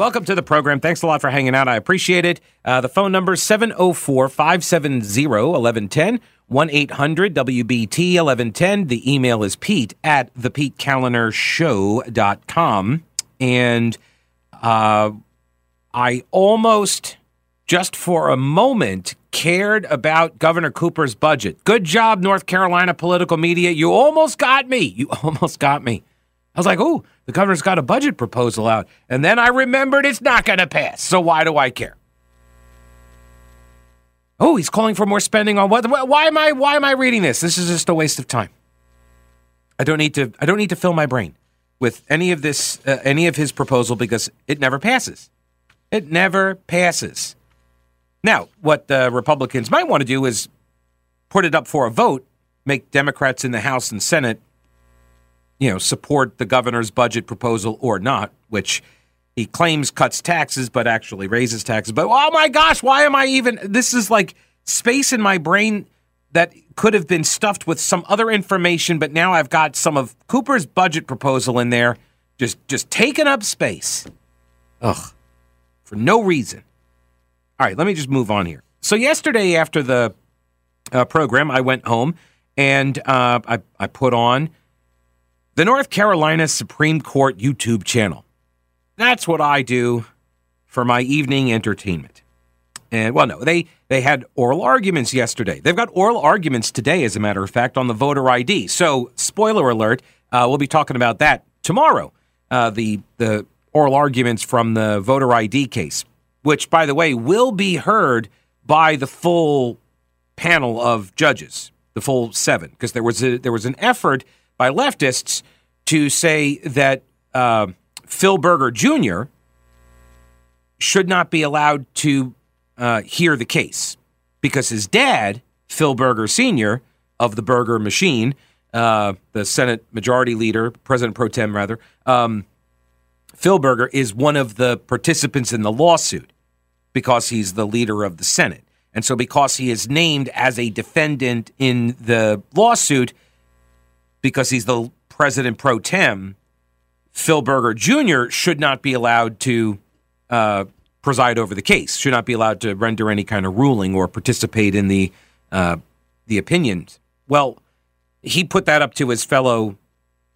Welcome to the program. Thanks a lot for hanging out. I appreciate it. Uh, the phone number is 704 570 1110. 1 800 WBT 1110. The email is pete at thepetekalinershow.com. And uh, I almost, just for a moment, cared about Governor Cooper's budget. Good job, North Carolina political media. You almost got me. You almost got me. I was like, oh, the governor's got a budget proposal out. And then I remembered it's not going to pass. So why do I care? Oh, he's calling for more spending on what? Why am I? Why am I reading this? This is just a waste of time. I don't need to. I don't need to fill my brain with any of this, uh, any of his proposal because it never passes. It never passes. Now, what the Republicans might want to do is put it up for a vote, make Democrats in the House and Senate you know, support the governor's budget proposal or not, which he claims cuts taxes but actually raises taxes. But oh my gosh, why am I even this is like space in my brain that could have been stuffed with some other information, but now I've got some of Cooper's budget proposal in there just just taking up space. Ugh. For no reason. All right, let me just move on here. So yesterday after the uh, program, I went home and uh, I, I put on the North Carolina Supreme Court YouTube channel. That's what I do for my evening entertainment. And well, no, they they had oral arguments yesterday. They've got oral arguments today, as a matter of fact, on the voter ID. So, spoiler alert, uh, we'll be talking about that tomorrow. Uh, the the oral arguments from the voter ID case, which, by the way, will be heard by the full panel of judges, the full seven, because there was a, there was an effort by leftists to say that uh, Phil Berger Jr. should not be allowed to uh, hear the case because his dad, Phil Berger Sr., of the Berger machine, uh, the Senate Majority Leader, President Pro Tem, rather, um, Phil Berger is one of the participants in the lawsuit because he's the leader of the Senate. And so, because he is named as a defendant in the lawsuit, because he's the president pro tem, Phil Berger Jr. should not be allowed to uh, preside over the case, should not be allowed to render any kind of ruling or participate in the uh, the opinions. Well, he put that up to his fellow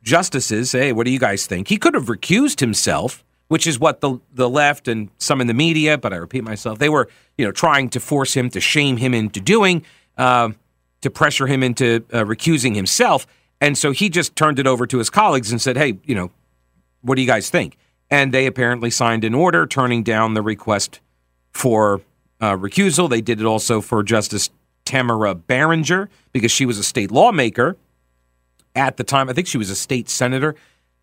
justices. Hey, what do you guys think? He could have recused himself, which is what the the left and some in the media, but I repeat myself, they were you know trying to force him to shame him into doing, uh, to pressure him into uh, recusing himself. And so he just turned it over to his colleagues and said, hey, you know, what do you guys think? And they apparently signed an order turning down the request for uh, recusal. They did it also for Justice Tamara Barringer because she was a state lawmaker at the time. I think she was a state senator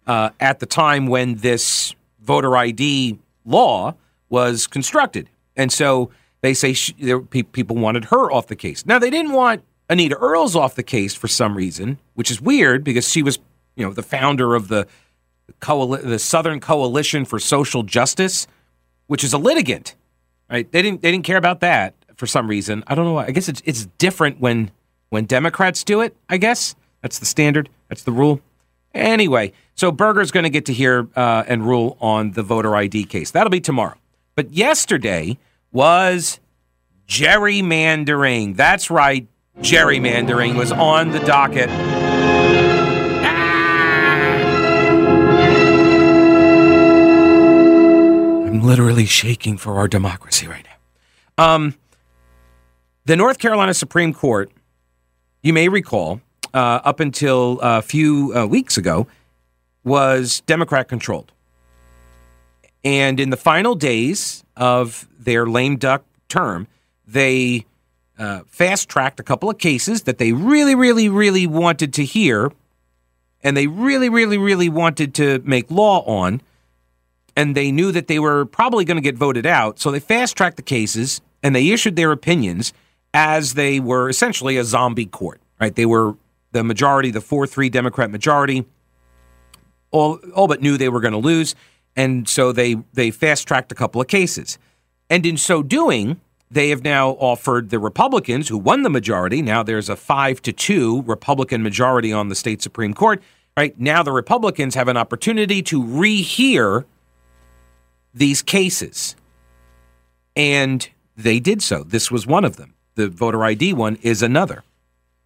uh, at the time when this voter ID law was constructed. And so they say she, there, people wanted her off the case. Now, they didn't want Anita Earls off the case for some reason, which is weird because she was, you know, the founder of the Coali- the Southern Coalition for Social Justice, which is a litigant. Right? They didn't they didn't care about that for some reason. I don't know. Why. I guess it's it's different when when Democrats do it. I guess that's the standard. That's the rule. Anyway, so Berger's going to get to hear uh, and rule on the voter ID case. That'll be tomorrow. But yesterday was gerrymandering. That's right gerrymandering was on the docket. I'm literally shaking for our democracy right now. Um, the North Carolina Supreme Court, you may recall, uh, up until a few uh, weeks ago, was Democrat controlled. And in the final days of their lame duck term, they uh, fast tracked a couple of cases that they really, really, really wanted to hear, and they really, really, really wanted to make law on. and they knew that they were probably going to get voted out. So they fast tracked the cases and they issued their opinions as they were essentially a zombie court, right? They were the majority, the 4 3 Democrat majority, all, all but knew they were going to lose. And so they, they fast tracked a couple of cases. And in so doing, they have now offered the Republicans, who won the majority, now there's a five to two Republican majority on the state Supreme Court. Right now, the Republicans have an opportunity to rehear these cases. And they did so. This was one of them. The voter ID one is another.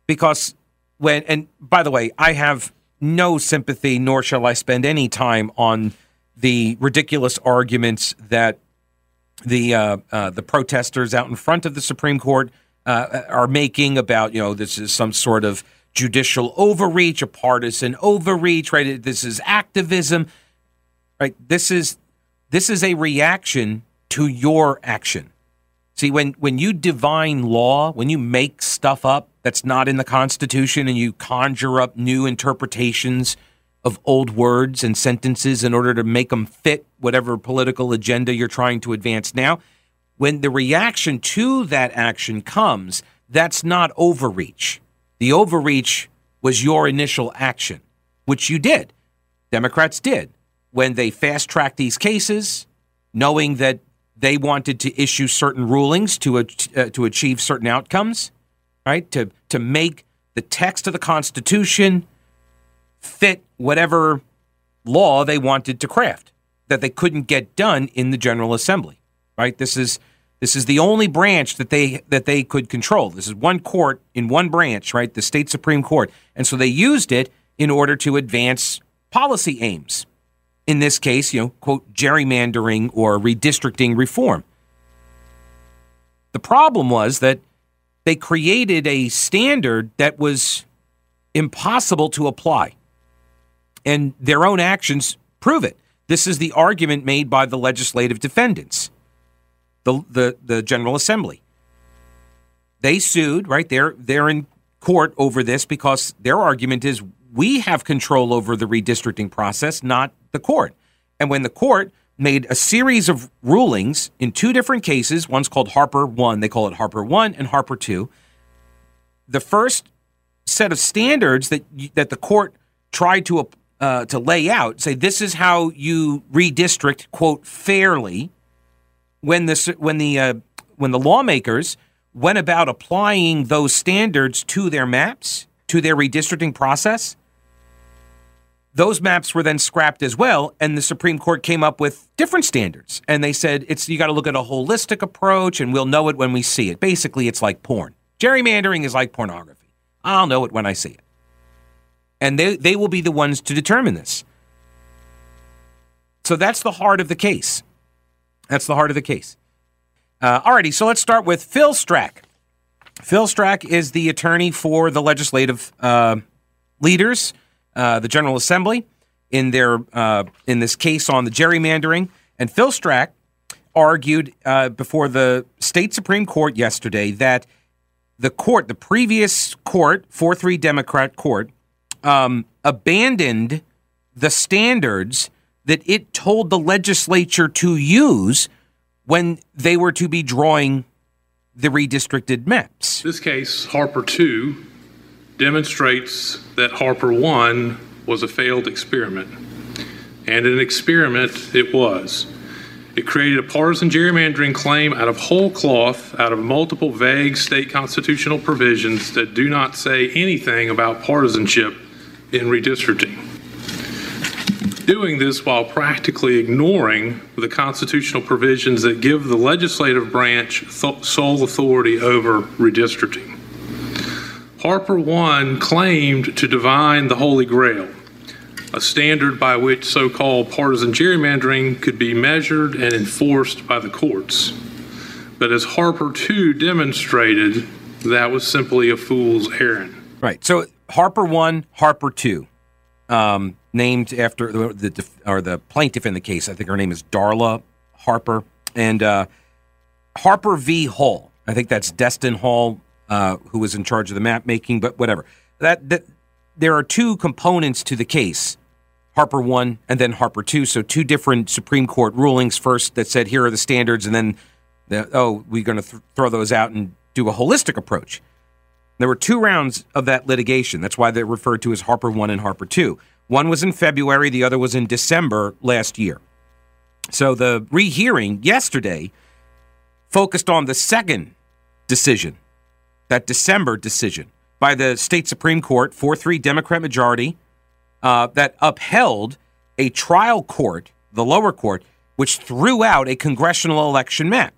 Because when, and by the way, I have no sympathy, nor shall I spend any time on the ridiculous arguments that the uh, uh, the protesters out in front of the Supreme Court uh, are making about you know this is some sort of judicial overreach, a partisan overreach, right? This is activism, right? This is this is a reaction to your action. See, when when you divine law, when you make stuff up that's not in the Constitution, and you conjure up new interpretations of old words and sentences in order to make them fit whatever political agenda you're trying to advance now. When the reaction to that action comes, that's not overreach. The overreach was your initial action, which you did. Democrats did when they fast tracked these cases, knowing that they wanted to issue certain rulings to uh, to achieve certain outcomes, right? To to make the text of the Constitution fit whatever law they wanted to craft that they couldn't get done in the General Assembly. Right? This is this is the only branch that they that they could control. This is one court in one branch, right? The state supreme court. And so they used it in order to advance policy aims. In this case, you know, quote gerrymandering or redistricting reform. The problem was that they created a standard that was impossible to apply and their own actions prove it. This is the argument made by the legislative defendants, the the, the General Assembly. They sued, right? They're they're in court over this because their argument is we have control over the redistricting process, not the court. And when the court made a series of rulings in two different cases, one's called Harper 1, they call it Harper 1 and Harper 2. The first set of standards that that the court tried to uh, to lay out, say this is how you redistrict quote fairly. When the when the uh, when the lawmakers went about applying those standards to their maps, to their redistricting process, those maps were then scrapped as well, and the Supreme Court came up with different standards. And they said it's you got to look at a holistic approach, and we'll know it when we see it. Basically, it's like porn. Gerrymandering is like pornography. I'll know it when I see it and they, they will be the ones to determine this. So that's the heart of the case. That's the heart of the case. Uh, alrighty, so let's start with Phil Strach. Phil Strach is the attorney for the legislative uh, leaders, uh, the General Assembly, in their uh, in this case on the gerrymandering. And Phil Strach argued uh, before the state Supreme Court yesterday that the court, the previous court, 4 3 Democrat court, um, abandoned the standards that it told the legislature to use when they were to be drawing the redistricted maps. This case, Harper 2, demonstrates that Harper 1 was a failed experiment. And an experiment it was. It created a partisan gerrymandering claim out of whole cloth, out of multiple vague state constitutional provisions that do not say anything about partisanship in redistricting. Doing this while practically ignoring the constitutional provisions that give the legislative branch sole authority over redistricting. Harper 1 claimed to divine the Holy Grail, a standard by which so called partisan gerrymandering could be measured and enforced by the courts. But as Harper 2 demonstrated, that was simply a fool's errand. Right. So Harper one, Harper two, um, named after the, the, or the plaintiff in the case. I think her name is Darla Harper, and uh, Harper v. Hall. I think that's Destin Hall, uh, who was in charge of the map making. But whatever. That, that there are two components to the case. Harper 1 and then Harper 2. So two different Supreme Court rulings first that said here are the standards, and then, the, oh, we're going to th- throw those out and do a holistic approach. There were two rounds of that litigation. That's why they're referred to as Harper 1 and Harper 2. One was in February, the other was in December last year. So the rehearing yesterday focused on the second decision, that December decision by the state Supreme Court, 4 3 Democrat majority, uh, that upheld a trial court, the lower court, which threw out a congressional election map.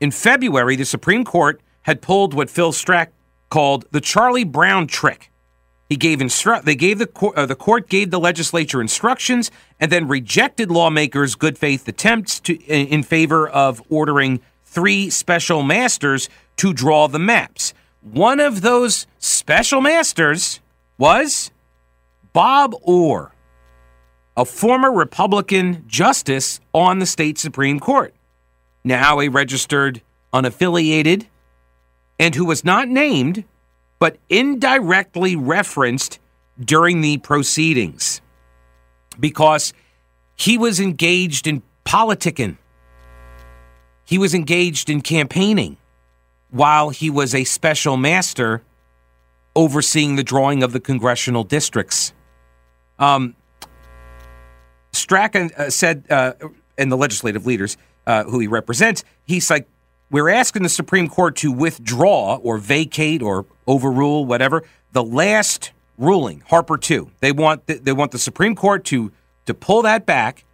In February, the Supreme Court had pulled what Phil Strach called the Charlie Brown trick. He gave instru- they gave the court, uh, the court gave the legislature instructions and then rejected lawmakers' good faith attempts to in, in favor of ordering three special masters to draw the maps. One of those special masters was Bob Orr, a former Republican justice on the state Supreme Court, now a registered unaffiliated and who was not named but indirectly referenced during the proceedings because he was engaged in politicking. He was engaged in campaigning while he was a special master overseeing the drawing of the congressional districts. Um, Strachan uh, said, uh, and the legislative leaders uh, who he represents, he's like, we're asking the Supreme Court to withdraw or vacate or overrule whatever the last ruling, Harper 2. They want the, they want the Supreme Court to to pull that back.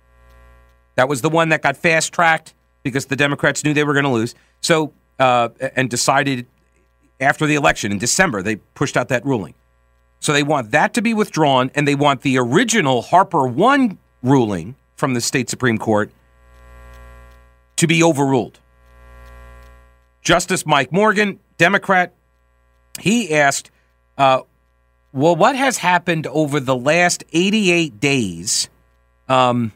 That was the one that got fast tracked because the Democrats knew they were going to lose. So uh, and decided after the election in December they pushed out that ruling. So they want that to be withdrawn and they want the original Harper 1 ruling from the state Supreme Court to be overruled. Justice Mike Morgan, Democrat, he asked, uh, well, what has happened over the last 88 days um,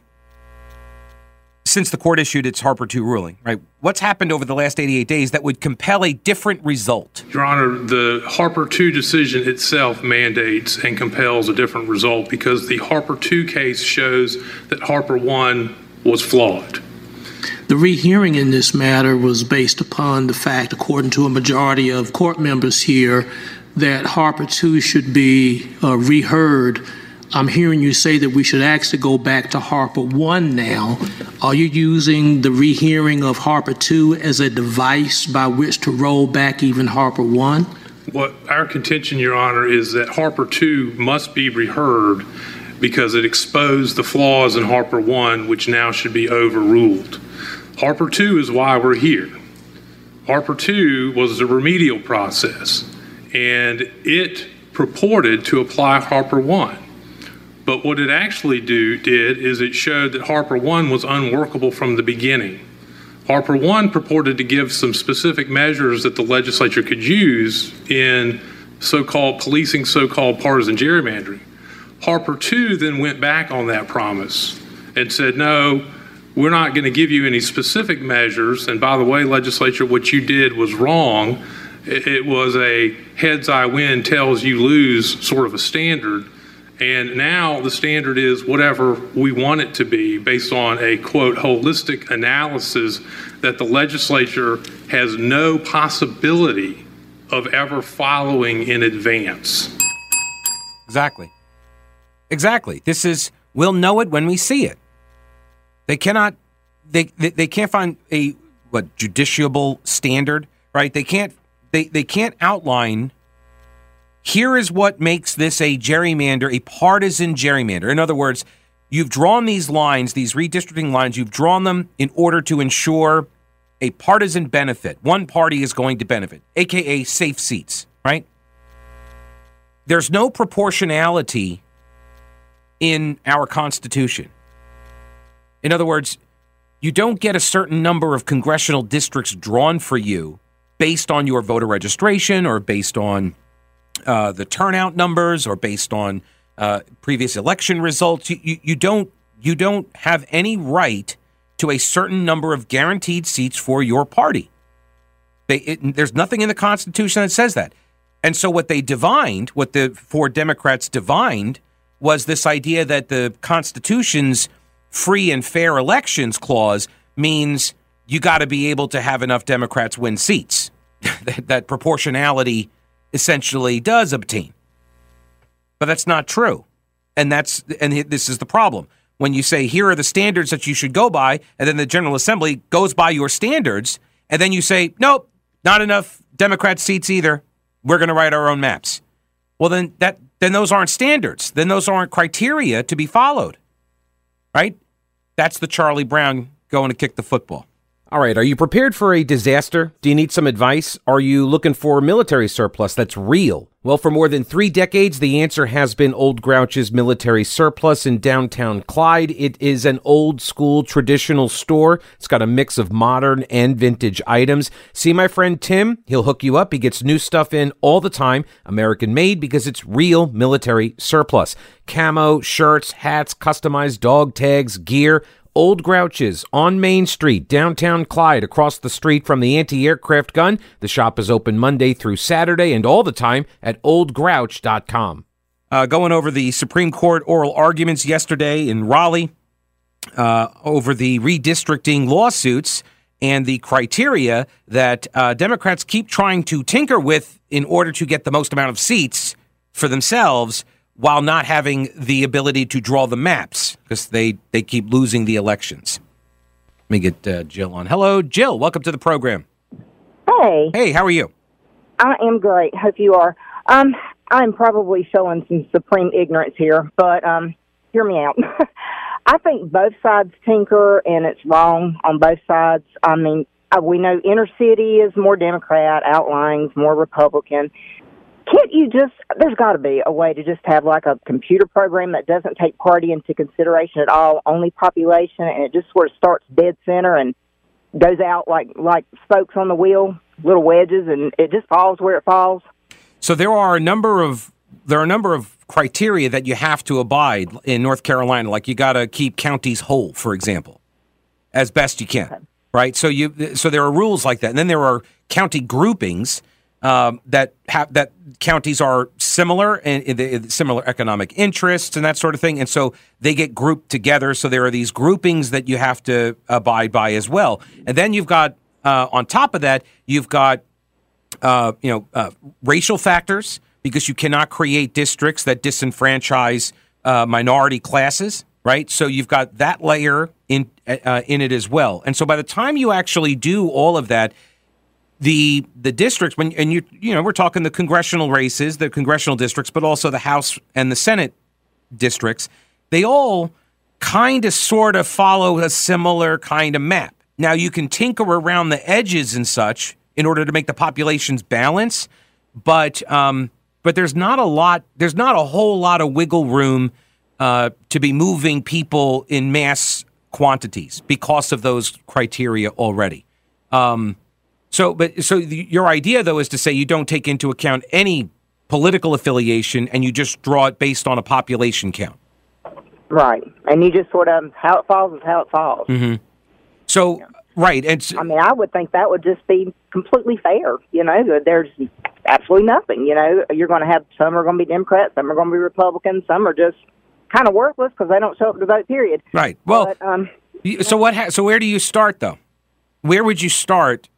since the court issued its Harper 2 ruling, right? What's happened over the last 88 days that would compel a different result? Your Honor, the Harper 2 decision itself mandates and compels a different result because the Harper 2 case shows that Harper 1 was flawed. The rehearing in this matter was based upon the fact, according to a majority of court members here, that Harper 2 should be uh, reheard. I'm hearing you say that we should actually go back to Harper 1 now. Are you using the rehearing of Harper 2 as a device by which to roll back even Harper 1? What our contention, Your Honor, is that Harper 2 must be reheard because it exposed the flaws in Harper 1, which now should be overruled. Harper 2 is why we're here. Harper 2 was the remedial process, and it purported to apply Harper 1. But what it actually do, did is it showed that Harper 1 was unworkable from the beginning. Harper 1 purported to give some specific measures that the legislature could use in so called policing so called partisan gerrymandering. Harper 2 then went back on that promise and said, no, we're not going to give you any specific measures. And by the way, legislature, what you did was wrong. It was a heads I win, tails you lose sort of a standard. And now the standard is whatever we want it to be based on a quote holistic analysis that the legislature has no possibility of ever following in advance. Exactly. Exactly. This is, we'll know it when we see it. They cannot they, they, they can't find a what judiciable standard, right? They can't they, they can't outline here is what makes this a gerrymander, a partisan gerrymander. In other words, you've drawn these lines, these redistricting lines, you've drawn them in order to ensure a partisan benefit. One party is going to benefit, aka safe seats, right? There's no proportionality in our Constitution. In other words, you don't get a certain number of congressional districts drawn for you based on your voter registration or based on uh, the turnout numbers or based on uh, previous election results. You, you, you don't you don't have any right to a certain number of guaranteed seats for your party. They, it, there's nothing in the Constitution that says that. And so what they divined, what the four Democrats divined, was this idea that the Constitution's free and fair elections clause means you got to be able to have enough Democrats win seats. that, that proportionality essentially does obtain. But that's not true. And that's and this is the problem. When you say here are the standards that you should go by and then the General Assembly goes by your standards and then you say nope, not enough Democrat seats either. We're going to write our own maps. Well then that then those aren't standards. Then those aren't criteria to be followed. Right? That's the Charlie Brown going to kick the football. All right. Are you prepared for a disaster? Do you need some advice? Are you looking for military surplus that's real? Well, for more than three decades, the answer has been Old Grouch's Military Surplus in downtown Clyde. It is an old school traditional store. It's got a mix of modern and vintage items. See my friend Tim? He'll hook you up. He gets new stuff in all the time, American made because it's real military surplus. Camo, shirts, hats, customized dog tags, gear. Old Grouches on Main Street, downtown Clyde, across the street from the anti aircraft gun. The shop is open Monday through Saturday and all the time at oldgrouch.com. Uh, going over the Supreme Court oral arguments yesterday in Raleigh uh, over the redistricting lawsuits and the criteria that uh, Democrats keep trying to tinker with in order to get the most amount of seats for themselves while not having the ability to draw the maps because they, they keep losing the elections. Let me get uh, Jill on. Hello, Jill. Welcome to the program. Hey. Hey, how are you? I am great. Hope you are. Um, I'm probably showing some supreme ignorance here, but um, hear me out. I think both sides tinker, and it's wrong on both sides. I mean, uh, we know inner city is more Democrat, outlying's more Republican can't you just there's got to be a way to just have like a computer program that doesn't take party into consideration at all only population and it just sort of starts dead center and goes out like like spokes on the wheel little wedges and it just falls where it falls. So there are a number of there are a number of criteria that you have to abide in North Carolina. Like you got to keep counties whole for example as best you can okay. right? So you so there are rules like that. And then there are county groupings um, that have that counties are similar and in, in, in similar economic interests and that sort of thing, and so they get grouped together. So there are these groupings that you have to abide by as well, and then you've got uh, on top of that you've got uh, you know uh, racial factors because you cannot create districts that disenfranchise uh, minority classes, right? So you've got that layer in uh, in it as well, and so by the time you actually do all of that the the districts when and you you know we're talking the congressional races, the congressional districts, but also the House and the Senate districts. They all kind of sort of follow a similar kind of map. Now you can tinker around the edges and such in order to make the populations balance, but um, but there's not a lot. There's not a whole lot of wiggle room uh, to be moving people in mass quantities because of those criteria already. Um, so, but so the, your idea though is to say you don't take into account any political affiliation and you just draw it based on a population count. Right, and you just sort of how it falls is how it falls. Mm-hmm. So, yeah. right, and I mean, I would think that would just be completely fair. You know, there's absolutely nothing. You know, you're going to have some are going to be Democrats, some are going to be Republicans, some are just kind of worthless because they don't show up to vote. Period. Right. Well, but, um, so what? Ha- so where do you start though? Where would you start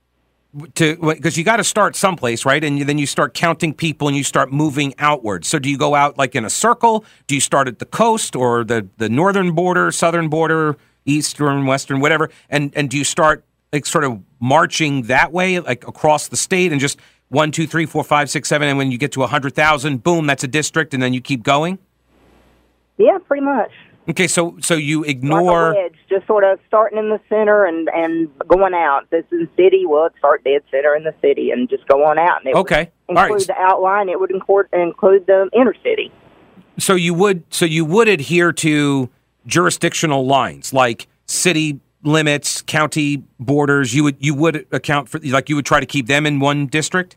to because you got to start someplace, right? And then you start counting people and you start moving outwards. So do you go out like in a circle? Do you start at the coast or the the northern border, southern border, eastern, western, whatever? And and do you start like sort of marching that way, like across the state, and just one, two, three, four, five, six, seven, and when you get to a hundred thousand, boom, that's a district, and then you keep going. Yeah, pretty much. Okay, so so you ignore like just sort of starting in the center and and going out. This is city. Well, it start dead center in the city and just go on out. And it okay, would include the outline. It would include include the inner city. So you would so you would adhere to jurisdictional lines like city limits, county borders. You would you would account for like you would try to keep them in one district.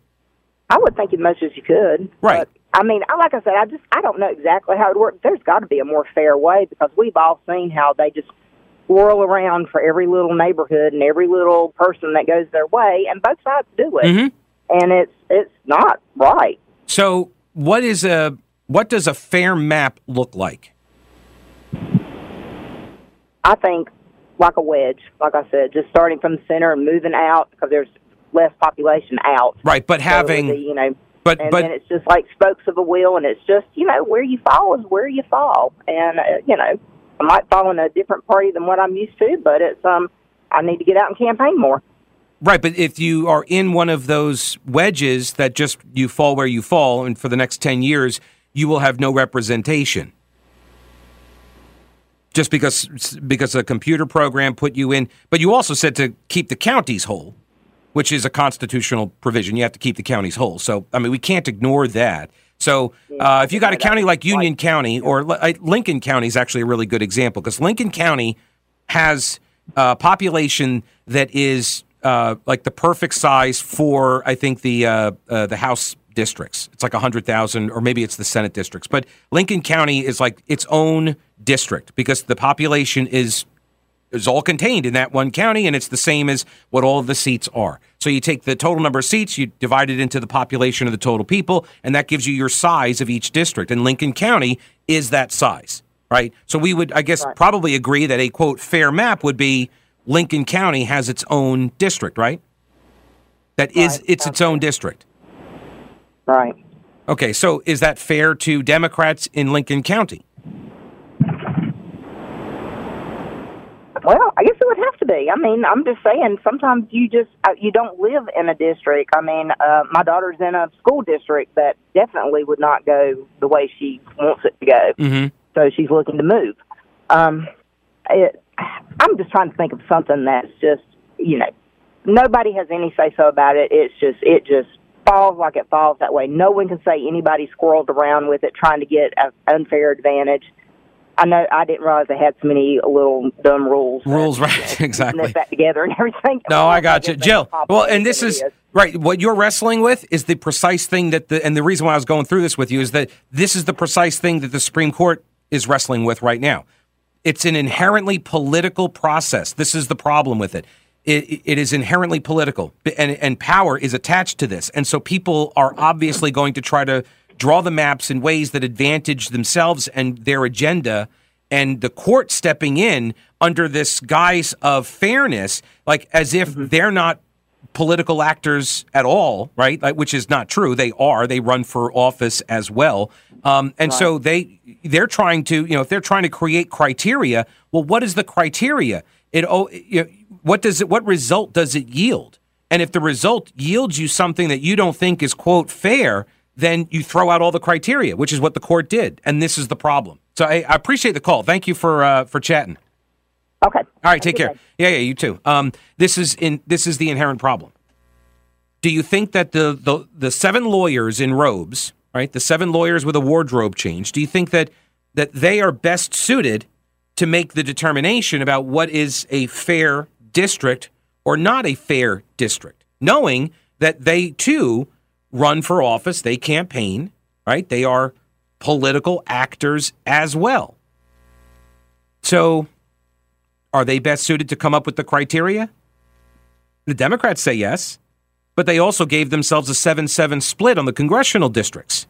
I would think as much as you could. Right. I mean, like I said, I just I don't know exactly how it works. There's got to be a more fair way because we've all seen how they just swirl around for every little neighborhood and every little person that goes their way, and both sides do it, mm-hmm. and it's it's not right. So, what is a What does a fair map look like? I think like a wedge, like I said, just starting from the center and moving out because there's less population out. Right, but having so the, you know, but and but then it's just like spokes of a wheel, and it's just you know where you fall is where you fall, and uh, you know I might fall in a different party than what I'm used to, but it's um I need to get out and campaign more. Right, but if you are in one of those wedges that just you fall where you fall, and for the next 10 years, you will have no representation. Just because because a computer program put you in, but you also said to keep the counties whole, which is a constitutional provision. You have to keep the counties whole. So, I mean, we can't ignore that. So, uh, if you got a county like Union County or Lincoln County is actually a really good example because Lincoln County has a population that is uh, like the perfect size for I think the uh, uh, the House districts. It's like hundred thousand, or maybe it's the Senate districts. But Lincoln County is like its own district because the population is is all contained in that one county, and it's the same as what all of the seats are. So you take the total number of seats, you divide it into the population of the total people, and that gives you your size of each district. And Lincoln County is that size, right? So we would, I guess, right. probably agree that a quote fair map would be Lincoln County has its own district, right? That is, right. it's its own district. Right. Okay, so is that fair to Democrats in Lincoln County? Well, I guess it would have to be. I mean, I'm just saying. Sometimes you just uh, you don't live in a district. I mean, uh, my daughter's in a school district that definitely would not go the way she wants it to go. Mm-hmm. So she's looking to move. Um, it, I'm just trying to think of something that's just, you know, nobody has any say so about it. It's just, it just falls like it falls that way. No one can say anybody squirreled around with it trying to get an unfair advantage. I know I didn't realize they had so many little dumb rules. Rules, right? exactly. That together and everything. No, I got you, Jill. Well, and this is, is right. What you're wrestling with is the precise thing that the, and the reason why I was going through this with you is that this is the precise thing that the Supreme Court is wrestling with right now. It's an inherently political process. This is the problem with it. It, it is inherently political, and, and power is attached to this. And so people are obviously going to try to draw the maps in ways that advantage themselves and their agenda. And the court stepping in under this guise of fairness, like as if mm-hmm. they're not political actors at all, right? Like, which is not true. They are. They run for office as well. Um, and right. so they they're trying to you know if they're trying to create criteria, well, what is the criteria? It oh you know, what does it what result does it yield? And if the result yields you something that you don't think is quote fair, then you throw out all the criteria, which is what the court did, and this is the problem. So I, I appreciate the call. Thank you for uh, for chatting. Okay. All right. Take care. Yeah, yeah. You too. Um, this is in this is the inherent problem. Do you think that the the the seven lawyers in robes right? The seven lawyers with a wardrobe change. Do you think that that they are best suited to make the determination about what is a fair district or not a fair district, knowing that they too run for office, they campaign, right? They are political actors as well. So, are they best suited to come up with the criteria? The Democrats say yes but they also gave themselves a 7 7 split on the congressional districts.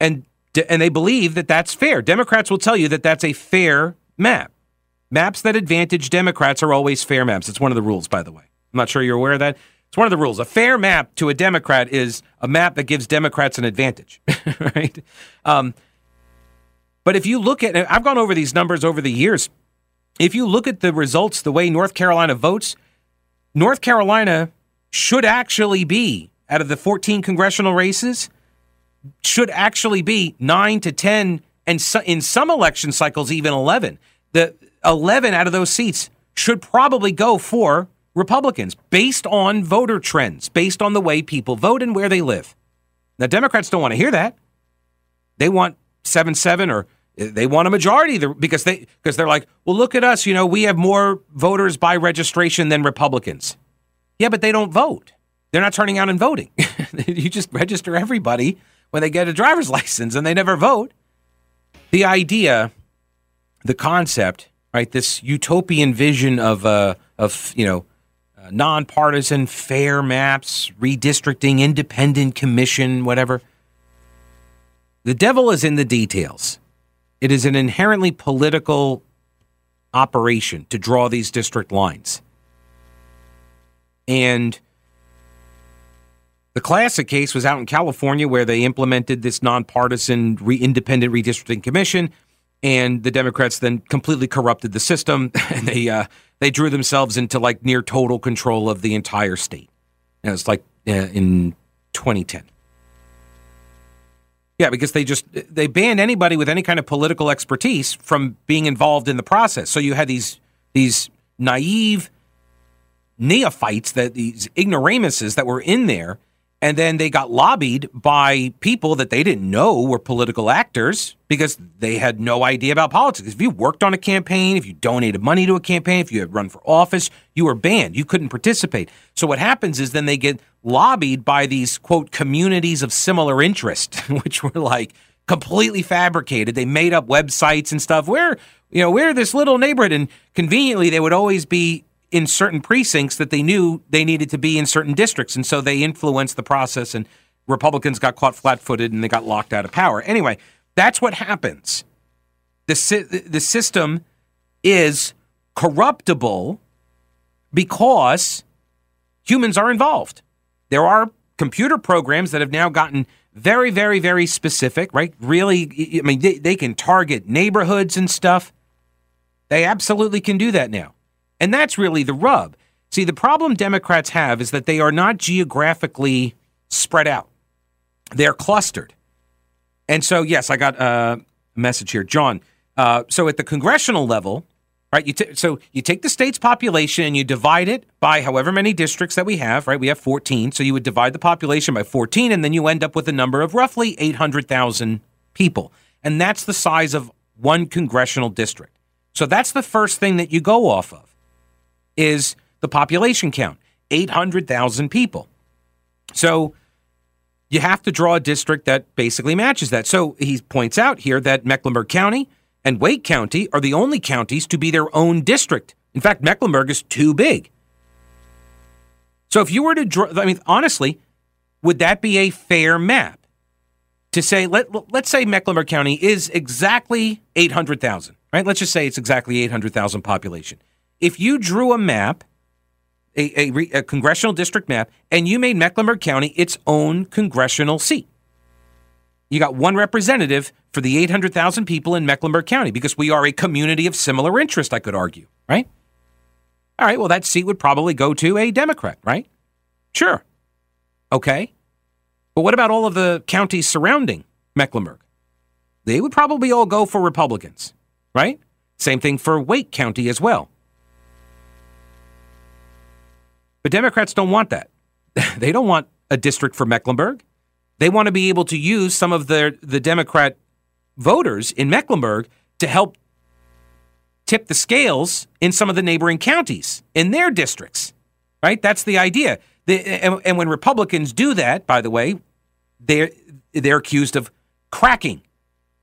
And, and they believe that that's fair. Democrats will tell you that that's a fair map. Maps that advantage Democrats are always fair maps. It's one of the rules, by the way. I'm not sure you're aware of that. It's one of the rules. A fair map to a Democrat is a map that gives Democrats an advantage, right? Um, but if you look at, I've gone over these numbers over the years. If you look at the results, the way North Carolina votes, North Carolina should actually be out of the 14 congressional races should actually be 9 to 10 and so, in some election cycles even 11 the 11 out of those seats should probably go for republicans based on voter trends based on the way people vote and where they live now democrats don't want to hear that they want 7-7 or they want a majority because they because they're like well look at us you know we have more voters by registration than republicans yeah, but they don't vote. They're not turning out and voting. you just register everybody when they get a driver's license and they never vote. The idea, the concept, right? This utopian vision of uh, of you know nonpartisan, fair maps, redistricting, independent commission, whatever. The devil is in the details. It is an inherently political operation to draw these district lines. And the classic case was out in California where they implemented this nonpartisan re- independent redistricting commission and the Democrats then completely corrupted the system and they uh, they drew themselves into like near total control of the entire state. And it was like uh, in 2010. Yeah, because they just they banned anybody with any kind of political expertise from being involved in the process. So you had these these naive neophytes that these ignoramuses that were in there and then they got lobbied by people that they didn't know were political actors because they had no idea about politics. If you worked on a campaign, if you donated money to a campaign, if you had run for office, you were banned. You couldn't participate. So what happens is then they get lobbied by these quote communities of similar interest, which were like completely fabricated. They made up websites and stuff. Where you know we're this little neighborhood, and conveniently they would always be in certain precincts that they knew they needed to be in certain districts. And so they influenced the process, and Republicans got caught flat footed and they got locked out of power. Anyway, that's what happens. The, the system is corruptible because humans are involved. There are computer programs that have now gotten very, very, very specific, right? Really, I mean, they, they can target neighborhoods and stuff. They absolutely can do that now. And that's really the rub. See, the problem Democrats have is that they are not geographically spread out, they're clustered. And so, yes, I got a message here. John, uh, so at the congressional level, right, you t- so you take the state's population and you divide it by however many districts that we have, right? We have 14. So you would divide the population by 14, and then you end up with a number of roughly 800,000 people. And that's the size of one congressional district. So that's the first thing that you go off of is the population count 800,000 people. So you have to draw a district that basically matches that. So he points out here that Mecklenburg County and Wake County are the only counties to be their own district. In fact, Mecklenburg is too big. So if you were to draw, I mean, honestly, would that be a fair map? To say, let, let's say Mecklenburg County is exactly 800,000, right? Let's just say it's exactly 800,000 population if you drew a map, a, a, a, congressional district map, and you made Mecklenburg County its own congressional seat, you got one representative for the 800,000 people in Mecklenburg County because we are a community of similar interest, I could argue, right? All right, well, that seat would probably go to a Democrat, right? Sure. Okay. But what about all of the counties surrounding Mecklenburg? They would probably all go for Republicans, right? Same thing for Wake County as well. But Democrats don't want that. they don't want a district for Mecklenburg. They want to be able to use some of the the Democrat voters in Mecklenburg to help tip the scales in some of the neighboring counties in their districts. Right? That's the idea. The, and, and when Republicans do that, by the way, they're they're accused of cracking.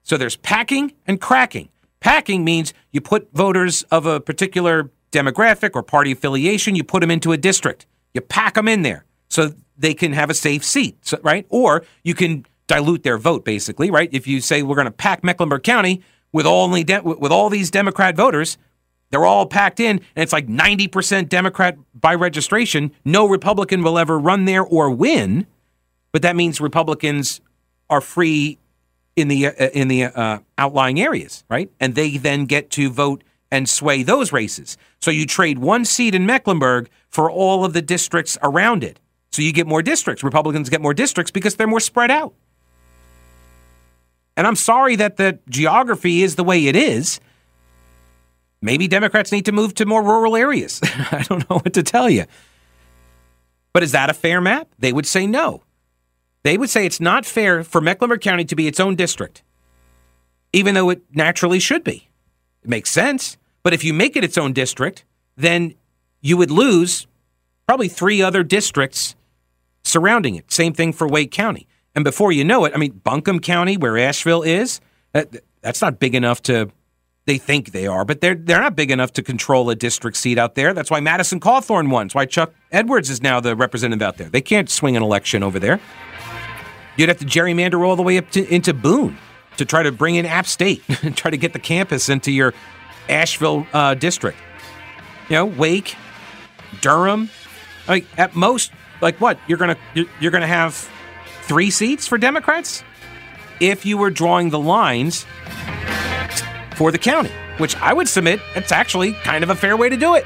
So there's packing and cracking. Packing means you put voters of a particular demographic or party affiliation, you put them into a district. You pack them in there so they can have a safe seat, right? Or you can dilute their vote, basically, right? If you say we're going to pack Mecklenburg County with only de- with all these Democrat voters, they're all packed in, and it's like 90% Democrat by registration. No Republican will ever run there or win, but that means Republicans are free in the uh, in the uh, outlying areas, right? And they then get to vote and sway those races. So you trade one seat in Mecklenburg for all of the districts around it. So you get more districts. Republicans get more districts because they're more spread out. And I'm sorry that the geography is the way it is. Maybe Democrats need to move to more rural areas. I don't know what to tell you. But is that a fair map? They would say no. They would say it's not fair for Mecklenburg County to be its own district, even though it naturally should be. It makes sense. But if you make it its own district, then you would lose probably three other districts surrounding it. Same thing for Wake County. And before you know it, I mean, Buncombe County, where Asheville is, that, that's not big enough to. They think they are, but they're they're not big enough to control a district seat out there. That's why Madison Cawthorn won. That's why Chuck Edwards is now the representative out there. They can't swing an election over there. You'd have to gerrymander all the way up to, into Boone to try to bring in App State and try to get the campus into your Asheville uh, district. You know, Wake, Durham. Like at most, like what you're gonna you're, gonna have three seats for Democrats if you were drawing the lines for the county, which I would submit it's actually kind of a fair way to do it.